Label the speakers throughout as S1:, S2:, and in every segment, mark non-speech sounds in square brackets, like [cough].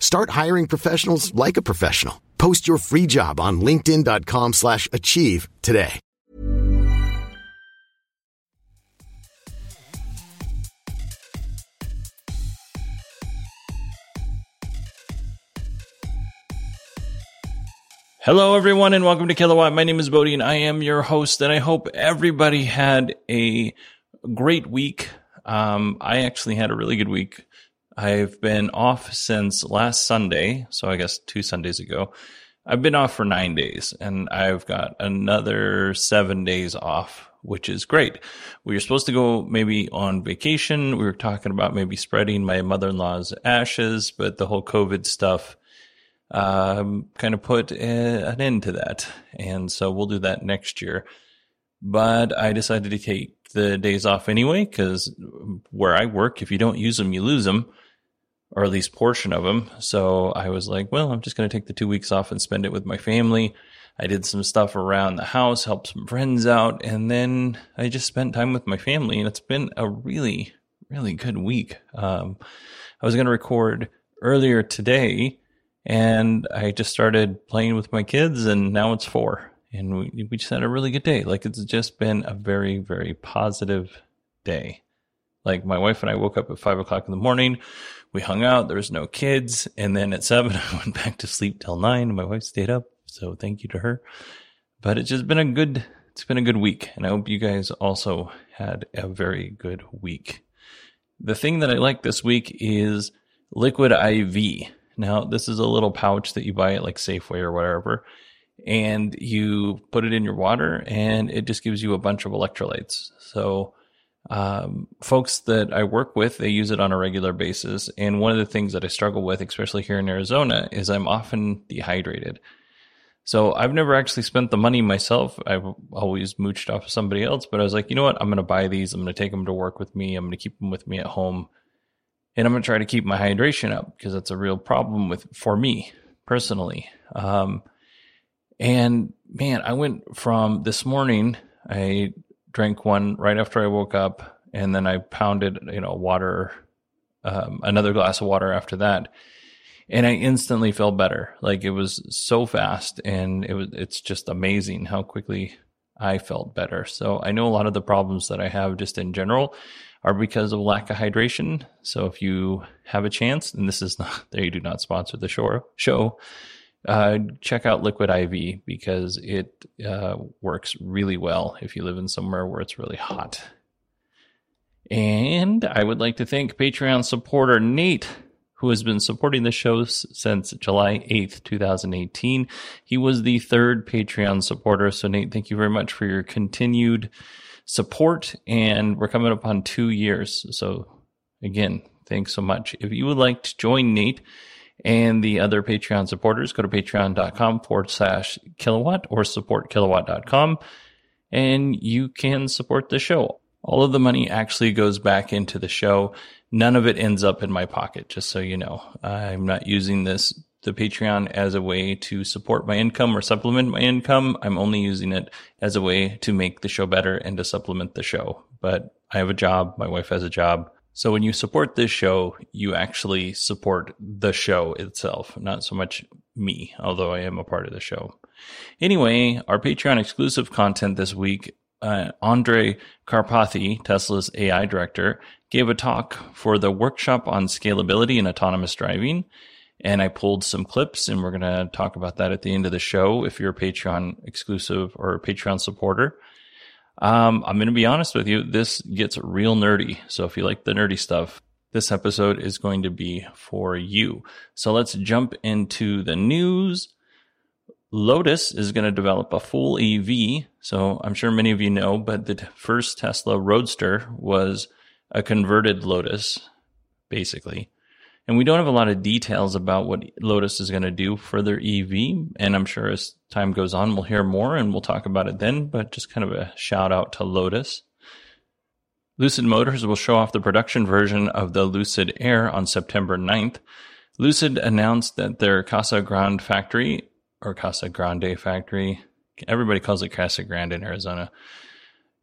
S1: Start hiring professionals like a professional. Post your free job on linkedin.com slash achieve today.
S2: Hello, everyone, and welcome to Kilowatt. My name is Bodie, and I am your host, and I hope everybody had a great week. Um, I actually had a really good week. I've been off since last Sunday, so I guess two Sundays ago. I've been off for nine days, and I've got another seven days off, which is great. We were supposed to go maybe on vacation. We were talking about maybe spreading my mother in law's ashes, but the whole COVID stuff um, kind of put a, an end to that. And so we'll do that next year. But I decided to take the days off anyway, because where I work, if you don't use them, you lose them, or at least portion of them. So I was like, well, I'm just going to take the two weeks off and spend it with my family. I did some stuff around the house, helped some friends out, and then I just spent time with my family. And it's been a really, really good week. Um, I was going to record earlier today and I just started playing with my kids, and now it's four, and we we just had a really good day. Like it's just been a very very positive day. Like my wife and I woke up at five o'clock in the morning. We hung out. There was no kids, and then at seven [laughs] I went back to sleep till nine. My wife stayed up, so thank you to her. But it's just been a good it's been a good week, and I hope you guys also had a very good week. The thing that I like this week is Liquid IV. Now, this is a little pouch that you buy at like Safeway or whatever, and you put it in your water, and it just gives you a bunch of electrolytes. So, um, folks that I work with, they use it on a regular basis. And one of the things that I struggle with, especially here in Arizona, is I'm often dehydrated. So I've never actually spent the money myself. I've always mooched off of somebody else, but I was like, you know what? I'm going to buy these. I'm going to take them to work with me. I'm going to keep them with me at home and I'm going to try to keep my hydration up because that's a real problem with for me personally. Um, and man, I went from this morning. I drank one right after I woke up, and then I pounded, you know, water, um, another glass of water after that, and I instantly felt better. Like it was so fast, and it was. It's just amazing how quickly I felt better. So I know a lot of the problems that I have just in general are because of lack of hydration. So if you have a chance, and this is not, [laughs] they do not sponsor the show, show uh, check out Liquid IV because it uh, works really well if you live in somewhere where it's really hot. And I would like to thank Patreon supporter Nate, who has been supporting the show since July 8th, 2018. He was the third Patreon supporter. So, Nate, thank you very much for your continued support. And we're coming up on two years. So, again, thanks so much. If you would like to join Nate and the other Patreon supporters, go to patreon.com forward slash kilowatt or supportkilowatt.com and you can support the show. All of the money actually goes back into the show. None of it ends up in my pocket, just so you know. I'm not using this the Patreon as a way to support my income or supplement my income. I'm only using it as a way to make the show better and to supplement the show. But I have a job. My wife has a job. So when you support this show, you actually support the show itself, not so much me, although I am a part of the show. Anyway, our Patreon exclusive content this week, uh, Andrej Karpathy, Tesla's AI director, gave a talk for the workshop on scalability and autonomous driving. and I pulled some clips, and we're going to talk about that at the end of the show. If you're a Patreon exclusive or a Patreon supporter, um, I'm going to be honest with you. This gets real nerdy. So if you like the nerdy stuff, this episode is going to be for you. So let's jump into the news. Lotus is going to develop a full EV. So I'm sure many of you know, but the first Tesla Roadster was a converted Lotus, basically. And we don't have a lot of details about what Lotus is going to do for their EV. And I'm sure as time goes on, we'll hear more and we'll talk about it then. But just kind of a shout out to Lotus. Lucid Motors will show off the production version of the Lucid Air on September 9th. Lucid announced that their Casa Grande factory, or Casa Grande factory, everybody calls it Casa Grande in Arizona,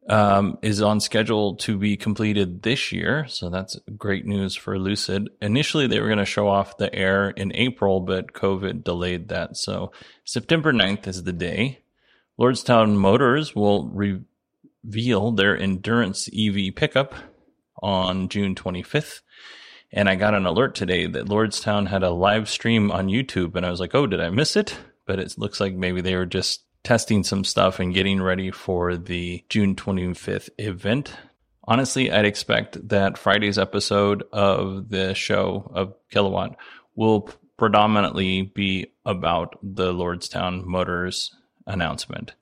S2: um, is on schedule to be completed this year. So that's great news for Lucid. Initially, they were going to show off the Air in April, but COVID delayed that. So September 9th is the day. Lordstown Motors will reveal their Endurance EV pickup on June 25th. And I got an alert today that Lordstown had a live stream on YouTube, and I was like, oh, did I miss it? But it looks like maybe they were just testing some stuff and getting ready for the June 25th event. Honestly, I'd expect that Friday's episode of the show of Kilowatt will predominantly be about the Lordstown Motors announcement.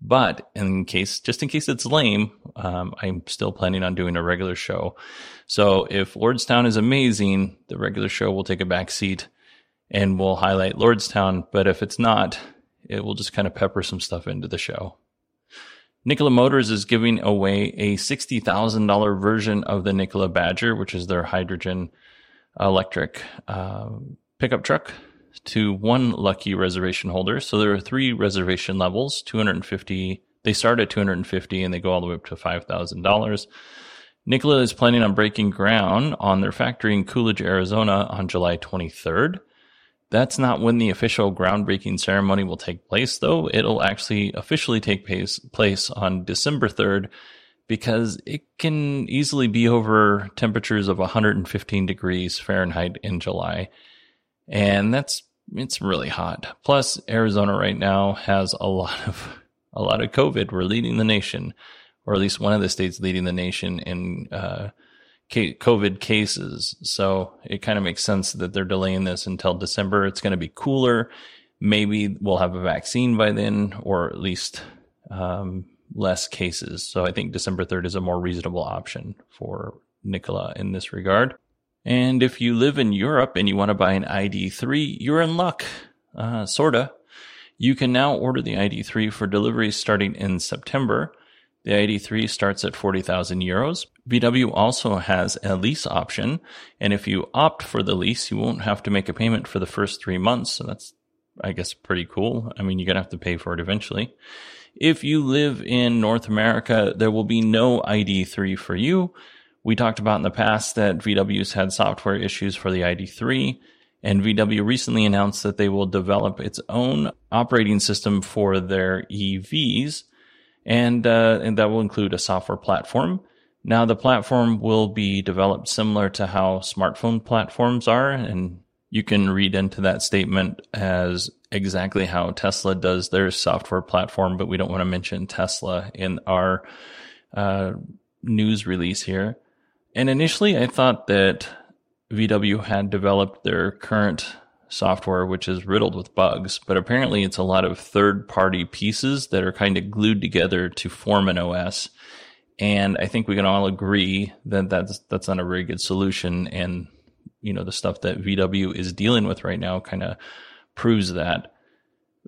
S2: But in case, just in case it's lame, um, I'm still planning on doing a regular show. So if Lordstown is amazing, the regular show will take a back seat and we'll highlight Lordstown. But if it's not, it will just kind of pepper some stuff into the show. Nikola Motors is giving away a $60,000 version of the Nikola Badger, which is their hydrogen electric uh, pickup truck, to one lucky reservation holder. So there are three reservation levels 250 They start at 250 and they go all the way up to $5,000. Nikola is planning on breaking ground on their factory in Coolidge, Arizona on July 23rd. That's not when the official groundbreaking ceremony will take place, though. It'll actually officially take place, place on December 3rd because it can easily be over temperatures of 115 degrees Fahrenheit in July. And that's, it's really hot. Plus, Arizona right now has a lot of, a lot of COVID. We're leading the nation, or at least one of the states leading the nation in, uh, COVID cases. So it kind of makes sense that they're delaying this until December. It's going to be cooler. Maybe we'll have a vaccine by then, or at least um, less cases. So I think December 3rd is a more reasonable option for Nikola in this regard. And if you live in Europe and you want to buy an ID3, you're in luck. Uh, sorta. You can now order the ID3 for delivery starting in September. The ID3 starts at 40,000 euros. VW also has a lease option. And if you opt for the lease, you won't have to make a payment for the first three months. So that's, I guess, pretty cool. I mean, you're going to have to pay for it eventually. If you live in North America, there will be no ID3 for you. We talked about in the past that VW's had software issues for the ID3. And VW recently announced that they will develop its own operating system for their EVs and uh, and that will include a software platform. Now, the platform will be developed similar to how smartphone platforms are, and you can read into that statement as exactly how Tesla does their software platform, but we don't want to mention Tesla in our uh, news release here. And initially, I thought that VW had developed their current software, which is riddled with bugs, but apparently it's a lot of third party pieces that are kind of glued together to form an OS. And I think we can all agree that that's, that's not a very good solution. And, you know, the stuff that VW is dealing with right now kind of proves that.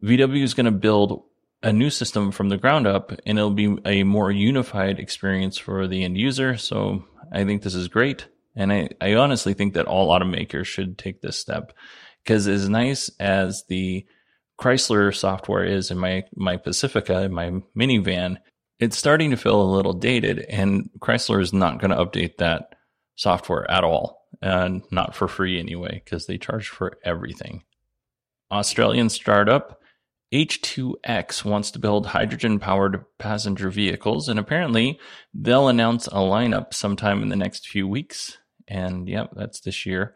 S2: VW is going to build a new system from the ground up and it'll be a more unified experience for the end user. So I think this is great. And I, I honestly think that all automakers should take this step because as nice as the Chrysler software is in my my Pacifica, in my minivan, it's starting to feel a little dated, and Chrysler is not going to update that software at all, and not for free anyway, because they charge for everything. Australian startup H2X wants to build hydrogen powered passenger vehicles, and apparently they'll announce a lineup sometime in the next few weeks. And yep, that's this year.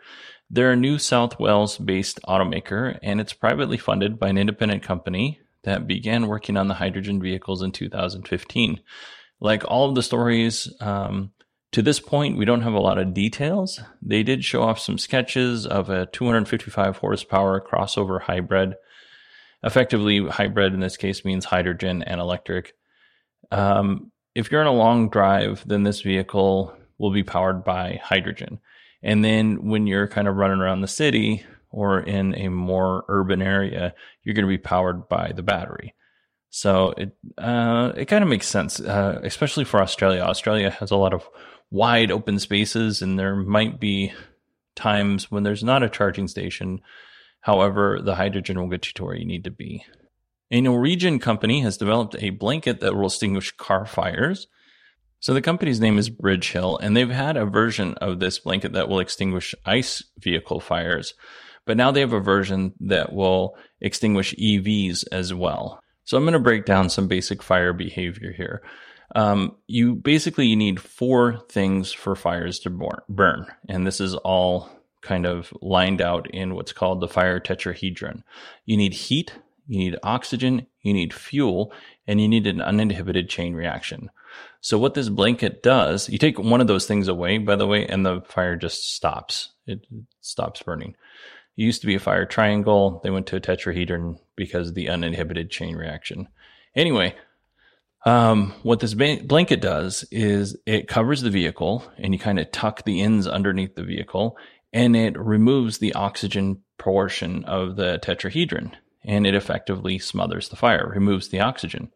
S2: They're a New South Wales based automaker, and it's privately funded by an independent company that began working on the hydrogen vehicles in 2015. Like all of the stories, um, to this point, we don't have a lot of details. They did show off some sketches of a 255 horsepower crossover hybrid. Effectively, hybrid in this case means hydrogen and electric. Um, if you're in a long drive, then this vehicle will be powered by hydrogen. And then when you're kind of running around the city or in a more urban area, you're going to be powered by the battery. So it uh, it kind of makes sense, uh, especially for Australia. Australia has a lot of wide open spaces, and there might be times when there's not a charging station. However, the hydrogen will get you to where you need to be. A Norwegian company has developed a blanket that will extinguish car fires. So the company's name is Bridgehill, and they've had a version of this blanket that will extinguish ICE vehicle fires. But now they have a version that will extinguish EVs as well. So I'm going to break down some basic fire behavior here. Um, you basically you need four things for fires to burn, and this is all kind of lined out in what's called the fire tetrahedron. You need heat, you need oxygen, you need fuel, and you need an uninhibited chain reaction. So what this blanket does, you take one of those things away, by the way, and the fire just stops. It stops burning. It used to be a fire triangle. They went to a tetrahedron because of the uninhibited chain reaction. Anyway, um, what this ba- blanket does is it covers the vehicle and you kind of tuck the ends underneath the vehicle and it removes the oxygen portion of the tetrahedron and it effectively smothers the fire, removes the oxygen.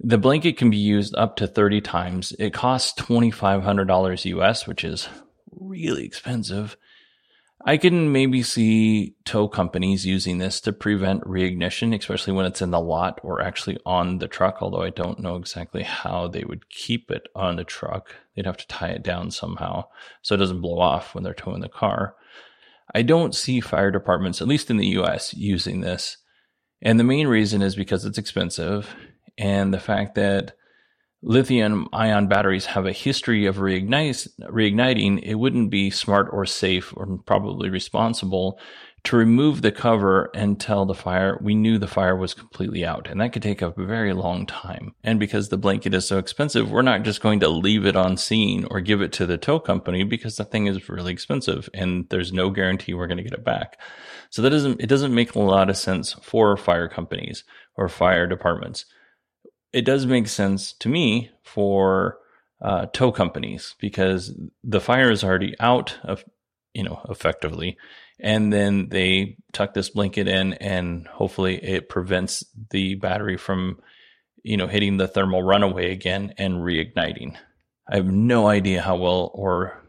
S2: The blanket can be used up to 30 times. It costs $2,500 US, which is really expensive. I can maybe see tow companies using this to prevent reignition, especially when it's in the lot or actually on the truck, although I don't know exactly how they would keep it on the truck. They'd have to tie it down somehow so it doesn't blow off when they're towing the car. I don't see fire departments, at least in the US, using this. And the main reason is because it's expensive and the fact that lithium ion batteries have a history of reigniting, it wouldn't be smart or safe or probably responsible to remove the cover until the fire, we knew the fire was completely out. And that could take a very long time. And because the blanket is so expensive, we're not just going to leave it on scene or give it to the tow company because the thing is really expensive and there's no guarantee we're going to get it back. So that doesn't, it doesn't make a lot of sense for fire companies or fire departments it does make sense to me for uh, tow companies because the fire is already out of, you know, effectively. And then they tuck this blanket in and hopefully it prevents the battery from, you know, hitting the thermal runaway again and reigniting. I have no idea how well or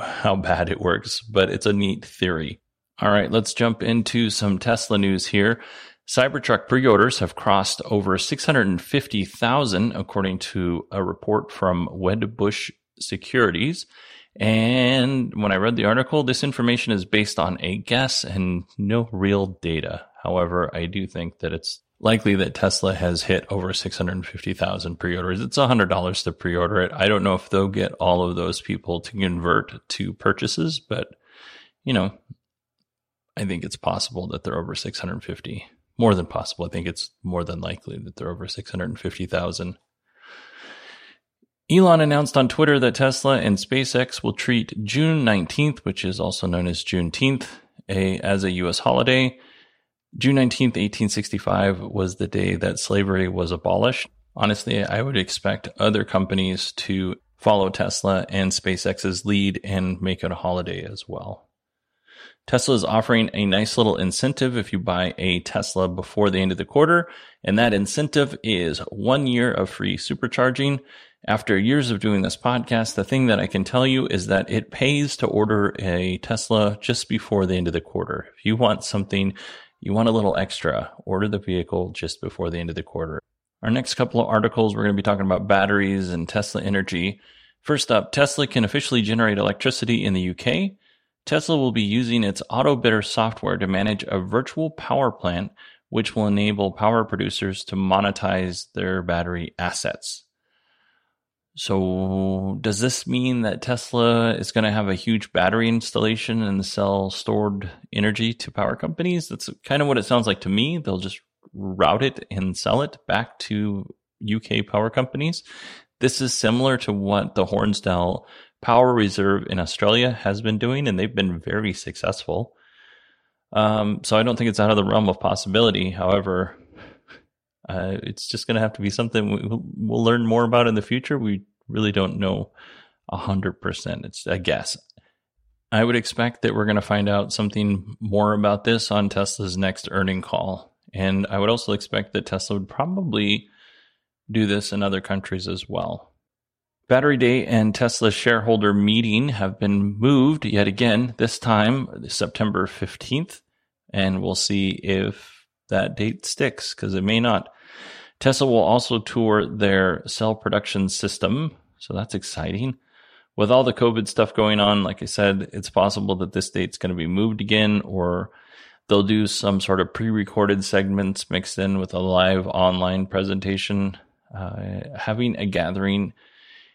S2: how bad it works, but it's a neat theory. All right, let's jump into some Tesla news here. Cybertruck pre-orders have crossed over 650,000 according to a report from Wedbush Securities. And when I read the article, this information is based on a guess and no real data. However, I do think that it's likely that Tesla has hit over 650,000 pre-orders. It's $100 to pre-order it. I don't know if they'll get all of those people to convert to purchases, but you know, I think it's possible that they're over 650 more than possible. I think it's more than likely that they're over 650,000. Elon announced on Twitter that Tesla and SpaceX will treat June 19th, which is also known as Juneteenth, a, as a U.S. holiday. June 19th, 1865 was the day that slavery was abolished. Honestly, I would expect other companies to follow Tesla and SpaceX's lead and make it a holiday as well. Tesla is offering a nice little incentive if you buy a Tesla before the end of the quarter. And that incentive is one year of free supercharging. After years of doing this podcast, the thing that I can tell you is that it pays to order a Tesla just before the end of the quarter. If you want something, you want a little extra, order the vehicle just before the end of the quarter. Our next couple of articles, we're going to be talking about batteries and Tesla energy. First up, Tesla can officially generate electricity in the UK. Tesla will be using its AutoBidder software to manage a virtual power plant, which will enable power producers to monetize their battery assets. So, does this mean that Tesla is going to have a huge battery installation and sell stored energy to power companies? That's kind of what it sounds like to me. They'll just route it and sell it back to UK power companies. This is similar to what the Hornsdale Power Reserve in Australia has been doing, and they've been very successful. Um, so I don't think it's out of the realm of possibility. However, uh, it's just going to have to be something we'll, we'll, learn more about in the future. We really don't know a hundred percent. It's a guess. I would expect that we're going to find out something more about this on Tesla's next earning call, and I would also expect that Tesla would probably do this in other countries as well. Battery Day and Tesla's shareholder meeting have been moved yet again, this time September 15th, and we'll see if that date sticks because it may not. Tesla will also tour their cell production system, so that's exciting. With all the COVID stuff going on, like I said, it's possible that this date's going to be moved again, or they'll do some sort of pre recorded segments mixed in with a live online presentation. Uh, having a gathering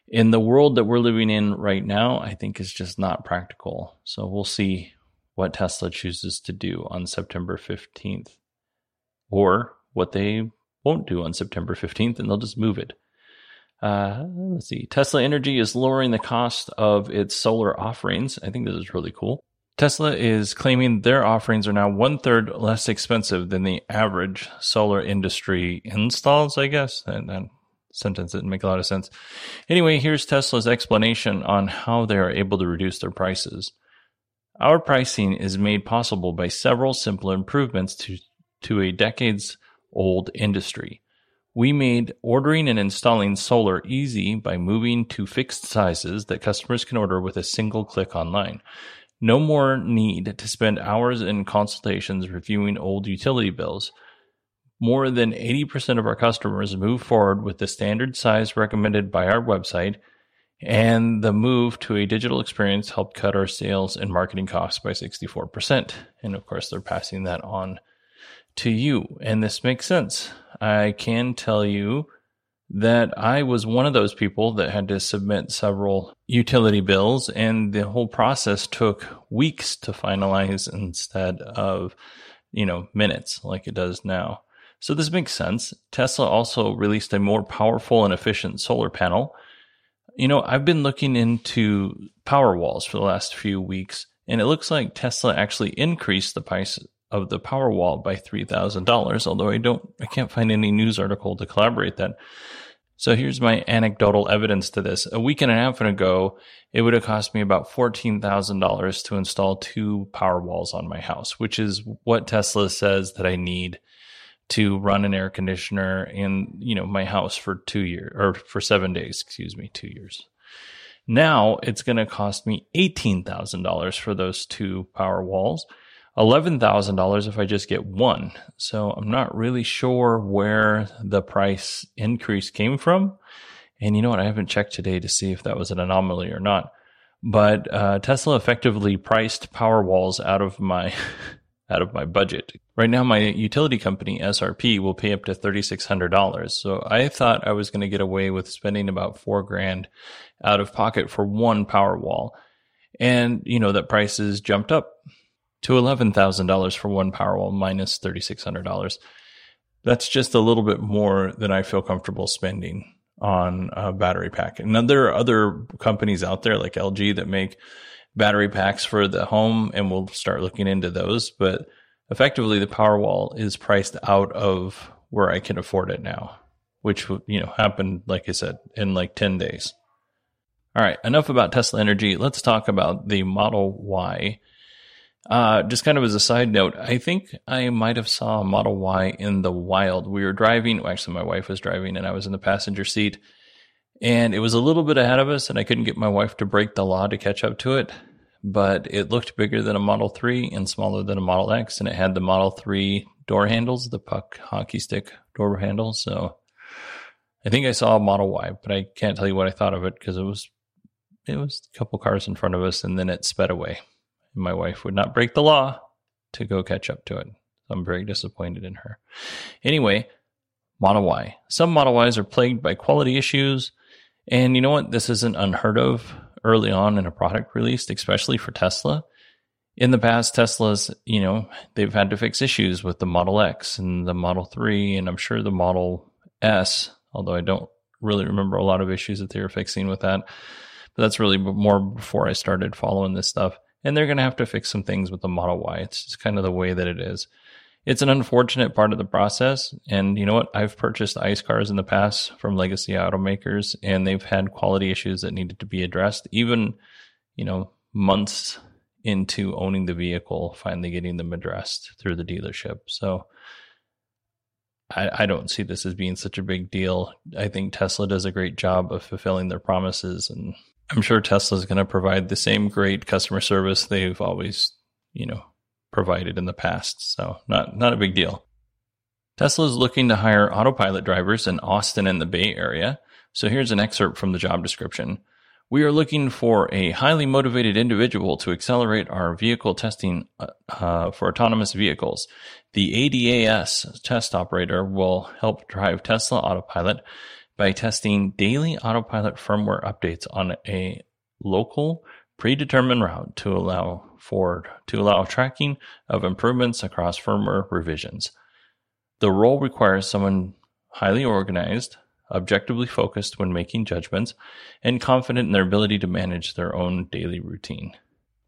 S2: in the world that we're living in right now, I think is just not practical. So we'll see what Tesla chooses to do on September 15th or what they won't do on September 15th, and they'll just move it. Uh, let's see. Tesla Energy is lowering the cost of its solar offerings. I think this is really cool. Tesla is claiming their offerings are now one third less expensive than the average solar industry installs, I guess. And that sentence didn't make a lot of sense. Anyway, here's Tesla's explanation on how they are able to reduce their prices. Our pricing is made possible by several simple improvements to to a decades old industry. We made ordering and installing solar easy by moving to fixed sizes that customers can order with a single click online. No more need to spend hours in consultations reviewing old utility bills. More than 80% of our customers move forward with the standard size recommended by our website, and the move to a digital experience helped cut our sales and marketing costs by 64%. And of course, they're passing that on to you. And this makes sense. I can tell you that I was one of those people that had to submit several utility bills, and the whole process took weeks to finalize instead of, you know, minutes like it does now. So this makes sense. Tesla also released a more powerful and efficient solar panel. You know, I've been looking into power walls for the last few weeks, and it looks like Tesla actually increased the price of the Powerwall by $3,000, although I don't, I can't find any news article to collaborate that. So here's my anecdotal evidence to this. A week and a half ago, it would have cost me about $14,000 to install two Powerwalls on my house, which is what Tesla says that I need to run an air conditioner in, you know, my house for two years or for seven days, excuse me, two years. Now it's going to cost me $18,000 for those two Powerwalls $11,000 if I just get one. So I'm not really sure where the price increase came from. And you know what? I haven't checked today to see if that was an anomaly or not. But uh, Tesla effectively priced power walls out of my [laughs] out of my budget. Right now, my utility company SRP will pay up to thirty six hundred dollars. So I thought I was going to get away with spending about four grand out of pocket for one power wall, and you know that prices jumped up to $11,000 for one Powerwall minus $3,600. That's just a little bit more than I feel comfortable spending on a battery pack. And there are other companies out there like LG that make battery packs for the home, and we'll start looking into those. But effectively, the Powerwall is priced out of where I can afford it now, which you know happened, like I said, in like 10 days. All right, enough about Tesla Energy. Let's talk about the Model Y uh, just kind of as a side note, I think I might have saw a Model Y in the wild. We were driving, well, actually, my wife was driving, and I was in the passenger seat, and it was a little bit ahead of us, and I couldn't get my wife to break the law to catch up to it. But it looked bigger than a Model 3 and smaller than a Model X, and it had the Model 3 door handles, the puck hockey stick door handles. So I think I saw a Model Y, but I can't tell you what I thought of it because it was it was a couple cars in front of us, and then it sped away my wife would not break the law to go catch up to it. I'm very disappointed in her. Anyway, Model Y. Some Model Ys are plagued by quality issues, And you know what? This isn't unheard of early on in a product release, especially for Tesla. In the past, Tesla's, you know, they've had to fix issues with the Model X and the Model 3, and I'm sure the Model S, although I don't really remember a lot of issues that they were fixing with that. But that's really more before I started following this stuff. And they're going to have to fix some things with the Model Y. It's just kind of the way that it is. It's an unfortunate part of the process. And you know what? I've purchased ICE cars in the past from legacy automakers, and they've had quality issues that needed to be addressed, even, you know, months into owning the vehicle, finally getting them addressed through the dealership. So I, I don't see this as being such a big deal. I think Tesla does a great job of fulfilling their promises, and I'm sure Tesla is going to provide the same great customer service they've always, you know, provided in the past. So not not a big deal. Tesla is looking to hire autopilot drivers in Austin and the Bay Area. So here's an excerpt from the job description. We are looking for a highly motivated individual to accelerate our vehicle testing uh, uh for autonomous vehicles. The ADAS test operator will help drive Tesla Autopilot by testing daily autopilot firmware updates on a local predetermined route to allow for to allow tracking of improvements across firmware revisions. The role requires someone highly organized, objectively focused when making judgments, and confident in their ability to manage their own daily routine.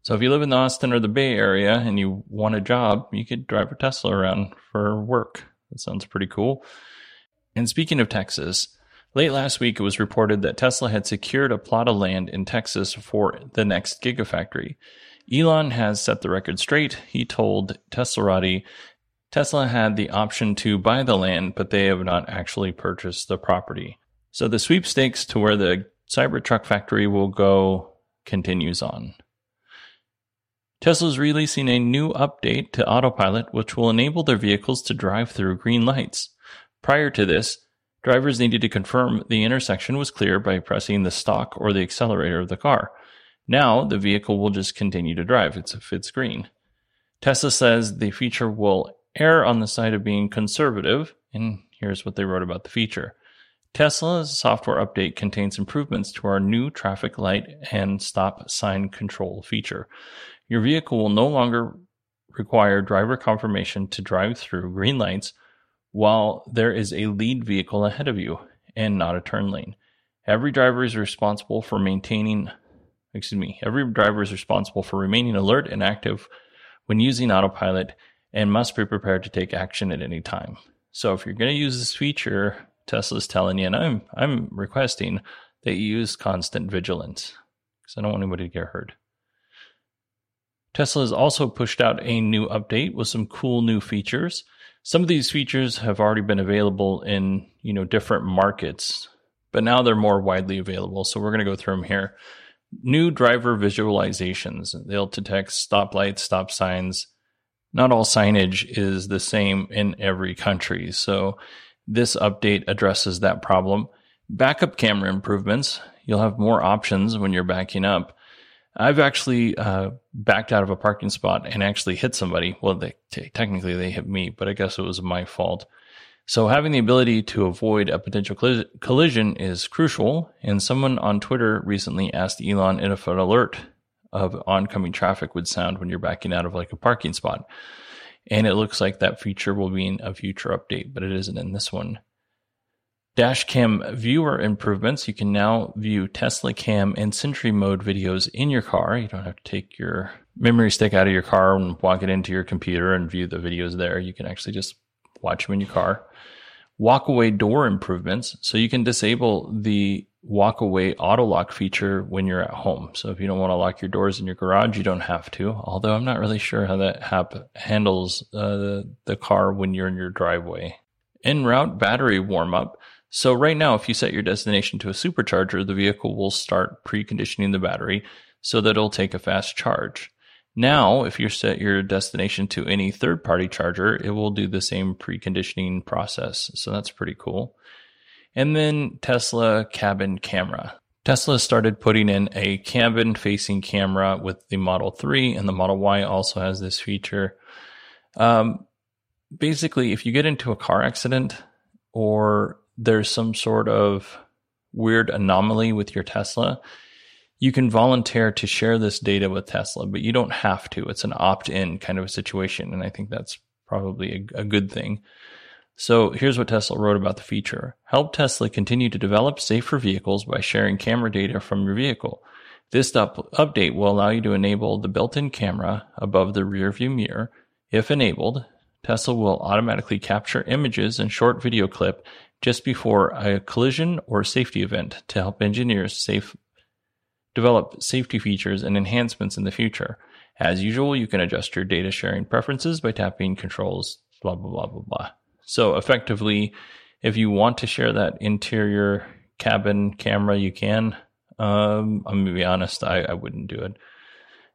S2: So if you live in the Austin or the Bay Area and you want a job, you could drive a Tesla around for work. That sounds pretty cool. And speaking of Texas, late last week it was reported that Tesla had secured a plot of land in Texas for the next Gigafactory. Elon has set the record straight. He told Teslarati Tesla had the option to buy the land, but they have not actually purchased the property. So the sweepstakes to where the Cybertruck factory will go continues on. Tesla is releasing a new update to Autopilot, which will enable their vehicles to drive through green lights. Prior to this, drivers needed to confirm the intersection was clear by pressing the stalk or the accelerator of the car. Now, the vehicle will just continue to drive if it's green. Tesla says the feature will err on the side of being conservative, and here's what they wrote about the feature. Tesla's software update contains improvements to our new traffic light and stop sign control feature. Your vehicle will no longer require driver confirmation to drive through green lights while there is a lead vehicle ahead of you and not a turn lane. Every driver is responsible for maintaining, excuse me, every driver is responsible for remaining alert and active when using autopilot and must be prepared to take action at any time. So if you're going to use this feature, Tesla's telling you, and I'm I'm requesting that you use constant vigilance because I don't want anybody to get hurt. Tesla has also pushed out a new update with some cool new features. Some of these features have already been available in, you know, different markets, but now they're more widely available. So we're going to go through them here. New driver visualizations. They'll detect stoplights, stop signs. Not all signage is the same in every country. So this update addresses that problem. Backup camera improvements. You'll have more options when you're backing up. I've actually uh, backed out of a parking spot and actually hit somebody. Well, they t- technically they hit me, but I guess it was my fault. So having the ability to avoid a potential collision is crucial. And someone on Twitter recently asked Elon if an alert of oncoming traffic would sound when you're backing out of like a parking spot. And it looks like that feature will be in a future update, but it isn't in this one. Dashcam viewer improvements. You can now view Tesla Cam and Sentry mode videos in your car. You don't have to take your memory stick out of your car and walk it into your computer and view the videos there. You can actually just watch them in your car. Walk away door improvements. So you can disable the walk away auto lock feature when you're at home. So if you don't want to lock your doors in your garage, you don't have to. Although I'm not really sure how that hap- handles uh, the, the car when you're in your driveway. En route battery warm up. So right now, if you set your destination to a supercharger, the vehicle will start preconditioning the battery so that it'll take a fast charge. Now, if you set your destination to any third party charger, it will do the same preconditioning process. So that's pretty cool. And then Tesla cabin camera. Tesla started putting in a cabin facing camera with the Model 3, and the Model Y also has this feature. Um, basically, if you get into a car accident or there's some sort of weird anomaly with your Tesla, you can volunteer to share this data with Tesla, but you don't have to. It's an opt in kind of a situation. And I think that's probably a, a, good thing. So here's what Tesla wrote about the feature Help Tesla continue to develop safer vehicles by sharing camera data from your vehicle. This up- update will allow you to enable the built in camera above the rearview mirror. If enabled, Tesla will automatically capture images and short video clip just before a collision or safety event to help engineers safe develop safety features and enhancements in the future. As usual, you can adjust your data sharing preferences by tapping controls, blah, blah, blah, blah, blah. So effectively, if you want to share that interior cabin camera, you can. Um, I'm gonna be honest, I, I wouldn't do it.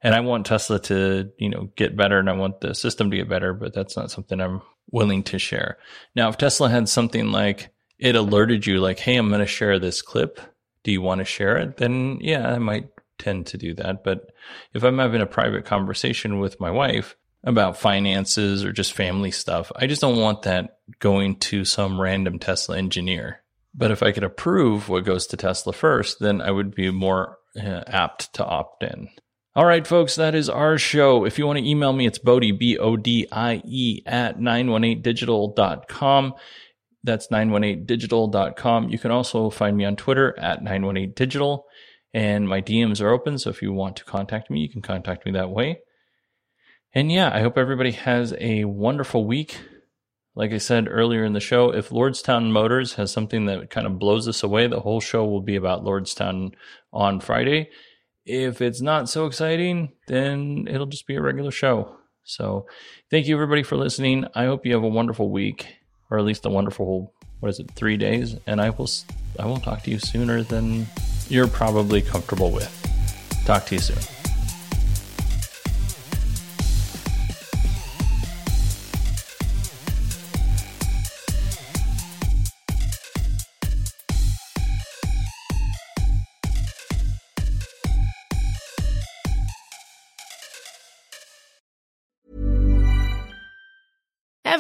S2: And I want Tesla to, you know, get better and I want the system to get better, but that's not something I'm willing to share. Now, if Tesla had something like it alerted you like, hey, I'm going to share this clip do you want to share it? Then yeah, I might tend to do that. But if I'm having a private conversation with my wife about finances or just family stuff, I just don't want that going to some random Tesla engineer. But if I could approve what goes to Tesla first, then I would be more uh, apt to opt in. All right, folks, that is our show. If you want to email me, it's Bodie, B O D I E, at 918digital.com. That's 918digital.com. You can also find me on Twitter at 918digital. And my DMs are open. So if you want to contact me, you can contact me that way. And yeah, I hope everybody has a wonderful week. Like I said earlier in the show, if Lordstown Motors has something that kind of blows us away, the whole show will be about Lordstown on Friday. If it's not so exciting, then it'll just be a regular show. So thank you everybody for listening. I hope you have a wonderful week or at least a wonderful what is it three days. And i will i will talk to you sooner than you're probably comfortable with. Talk to you soon